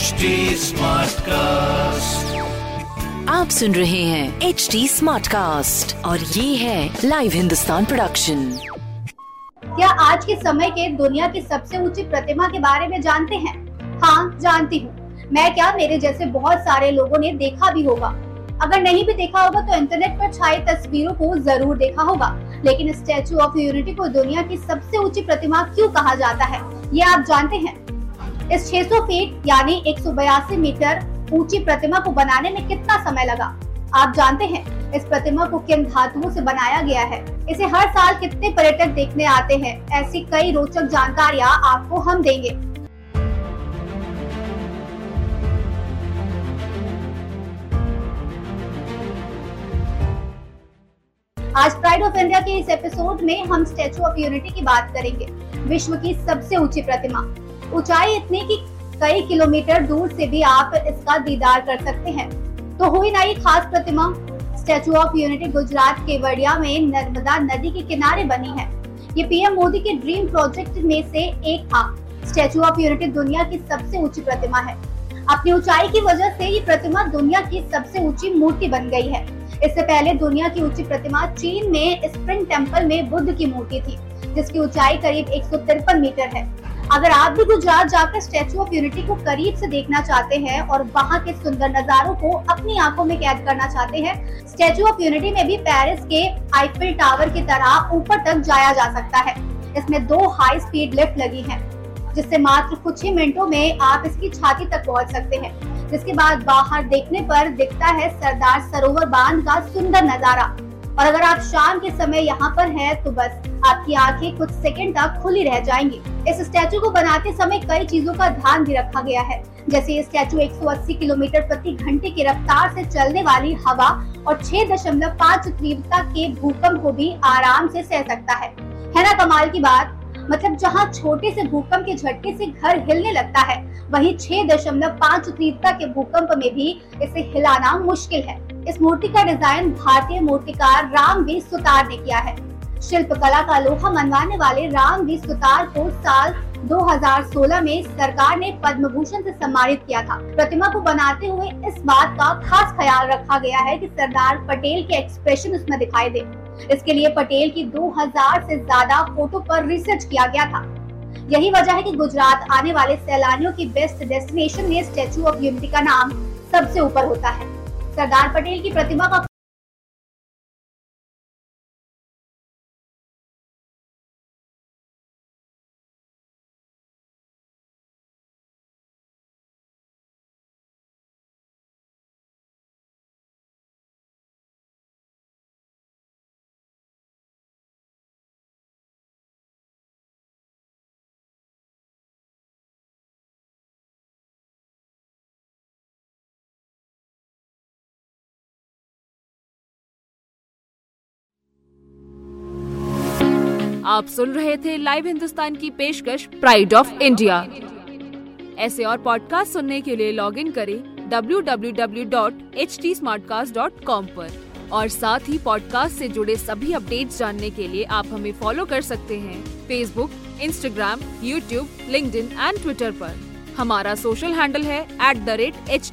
HD Smartcast. आप सुन रहे हैं एच डी स्मार्ट कास्ट और ये है लाइव हिंदुस्तान प्रोडक्शन क्या आज के समय के दुनिया की सबसे ऊँची प्रतिमा के बारे में जानते हैं? हाँ जानती हूँ। मैं क्या मेरे जैसे बहुत सारे लोगों ने देखा भी होगा? अगर नहीं भी देखा होगा तो इंटरनेट पर छाई तस्वीरों को ज़रूर देखा होगा। लेकिन स्टैचू ऑफ़ यूनिटी को दुनिया की सबसे ऊँची प्रतिमा क्यों कहा जाता है? ये आप जानते हैं। इस 600 फीट, यानी एक सौ बयासी मीटर ऊँची प्रतिमा को बनाने में कितना समय लगा? आप जानते हैं, इस प्रतिमा को किन धातुओं से बनाया गया है? इसे हर साल कितने पर्यटक देखने आते हैं? ऐसी कई रोचक जानकारियाँ आपको हम देंगे। आज प्राइड ऑफ़ इंडिया के इस एपिसोड में हम स्टेचू ऑफ़ यूनिटी की बात करेंगे, विश्व की सबसे ऊँची प्रतिमा। ऊंचाई इतनी कि कई किलोमीटर दूर से भी आप इसका दीदार कर सकते हैं। तो हुई ना ये खास प्रतिमा Statue of Unity Gujarat Kevadia में नर्मदा नदी के किनारे बनी है। ये पीएम मोदी के ड्रीम प्रोजेक्ट में से एक था। स्टेचू ऑफ़ यूनिटी दुनिया की सबसे ऊँची प्रतिमा है। अपनी ऊंचाई की वजह से ये प्रतिमा दुनिया की सबसे ऊँची मूर्ति बन गई है। इससे पहले दुनिया की ऊँची प्रतिमा चीन में स्प्रिंग टेंपल में बुद्ध की मूर्ति थी, जिसकी ऊंचाई करीब एक सौ तिरपन मीटर है। अगर आप भी गुजरात जाकर स्टेचू ऑफ़ यूनिटी को करीब से देखना चाहते हैं और वहाँ के सुंदर नजारों को अपनी आँखों में कैद करना चाहते हैं स्टेचू ऑफ़ यूनिटी में भी पेरिस के आईफिल टावर की तरह ऊपर तक जाया जा सकता है। इसमें दो हाई स्पीड लिफ्ट लगी है, जिससे मात्र कुछ ही मिनटों में आप इसकी छाती तक पहुँच सकते हैं। जिसके बाद बाहर देखने पर दिखता है सरदार सरोवर बाँध का सुंदर नज़ारा। और अगर आप शाम के समय यहाँ पर हैं तो बस आपकी आँखें कुछ सेकंड तक खुली रह जाएँगी। इस स्टैचू को बनाते समय कई चीज़ों का ध्यान भी रखा गया है। जैसे ये स्टैचू 180 किलोमीटर प्रति घंटे की रफ्तार से चलने वाली हवा और 6.5 तीव्रता के भूकंप को भी आराम से सह सकता है। है ना कमाल की बात? मतलब जहाँ छोटे से भूकंप के झटके से घर हिलने लगता है, वहीं छह दशमलव पाँच तीव्रता के भूकंप में भी इसे हिलाना मुश्किल है। इस मूर्ति का डिज़ाइन भारतीय मूर्तिकार रामवीर सुतार ने किया है। शिल्प कला का लोहा मनवाने वाले रामवीर सुतार को साल 2016 में सरकार ने पद्म भूषण से सम्मानित किया था। प्रतिमा को बनाते हुए इस बात का खास ख्याल रखा गया है कि सरदार पटेल के एक्सप्रेशन उसमें दिखाई दे। इसके लिए पटेल की 2000 से ज़्यादा फ़ोटो पर रिसर्च किया गया था। यही वजह है कि गुजरात आने वाले सैलानियों की बेस्ट डेस्टिनेशन में स्टेचू ऑफ़ यूनिटी का नाम सबसे ऊपर होता है। सरदार पटेल की प्रतिमा का आप सुन रहे थे लाइव हिंदुस्तान की पेशकश प्राइड ऑफ़ इंडिया ऐसे और पॉडकास्ट सुनने के लिए लॉग इन करें www.htsmartcast.com पर। और साथ ही पॉडकास्ट से जुड़े सभी अपडेट्स जानने के लिए आप हमें फॉलो कर सकते हैं। Facebook Instagram YouTube link and Twitter पर। हमारा सोशल हैंडल है एट द रेट एच